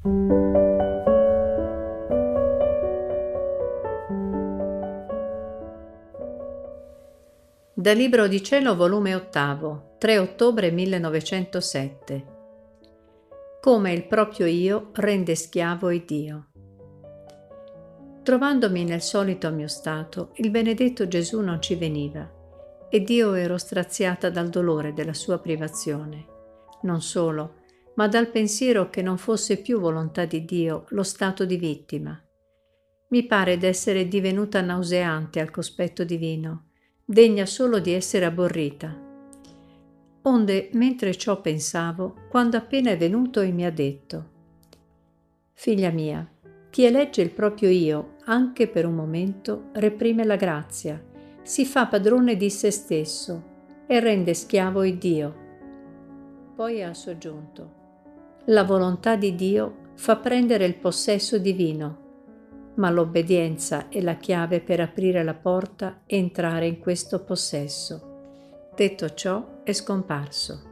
Da Libro di Cielo, volume ottavo, 3 ottobre 1907. Come il proprio io rende schiavo il Dio. Trovandomi nel solito mio stato, il benedetto Gesù non ci veniva ed io ero straziata dal dolore della sua privazione. Non solo, ma dal pensiero che non fosse più volontà di Dio lo stato di vittima. Mi pare d'essere divenuta nauseante al cospetto divino degna solo di essere aborrita. Onde, mentre ciò pensavo, quando appena è venuto e mi ha detto, Figlia mia, chi elegge il proprio io, anche per un momento, reprime la grazia, si fa padrone di se stesso e rende schiavo il Dio. Poi ha soggiunto, la volontà di Dio fa prendere il possesso divino ma l'obbedienza è la chiave per aprire la porta e entrare in questo possesso. Detto ciò, è scomparso.